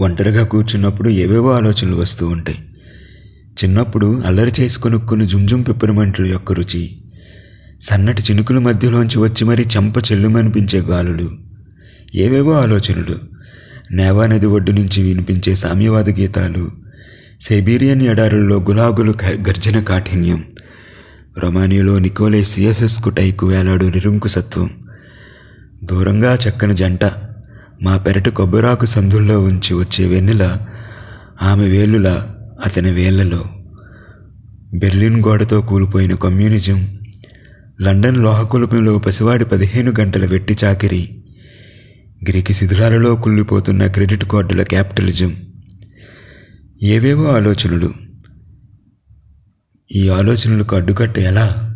ఒంటరిగా కూర్చున్నప్పుడు ఏవేవో ఆలోచనలు వస్తూ ఉంటాయి. చిన్నప్పుడు అల్లరి చేసి కొనుక్కున్న జుంజుం పిప్పరమంటల యొక్క రుచి సన్నటి చినుకుల మధ్యలోంచి వచ్చి మరీ చెంప చెల్లుమనిపించే గాలులు ఏవేవో ఆలోచనలు నేవా నది ఒడ్డు నుంచి వినిపించే సామ్యవాద గీతాలు సైబీరియన్ ఎడారుల్లో గులాగులు గర్జన కాఠిన్యం రొమానియాలో నికోలే సిఎస్ఎస్కు టైకు వేలాడు నిరుంకుసత్వం దూరంగా చక్కని జంట మా పెరటి కొబ్బరాకు సందుల్లో ఉంచి వచ్చే వెన్నెల ఆమె వేలుల అతని వేళ్ళలో. బెర్లిన్ గోడతో కూలిపోయిన కమ్యూనిజం లండన్ లోహకులుపులో పసివాడి పదిహేను గంటల వెట్టి చాకిరి గ్రీకి శిథిలాలలో కుళ్ళిపోతున్న క్రెడిట్ కార్డుల క్యాపిటలిజం. ఏవేవో ఆలోచనలు. ఈ ఆలోచనలకు అడ్డుకట్ట ఎలా?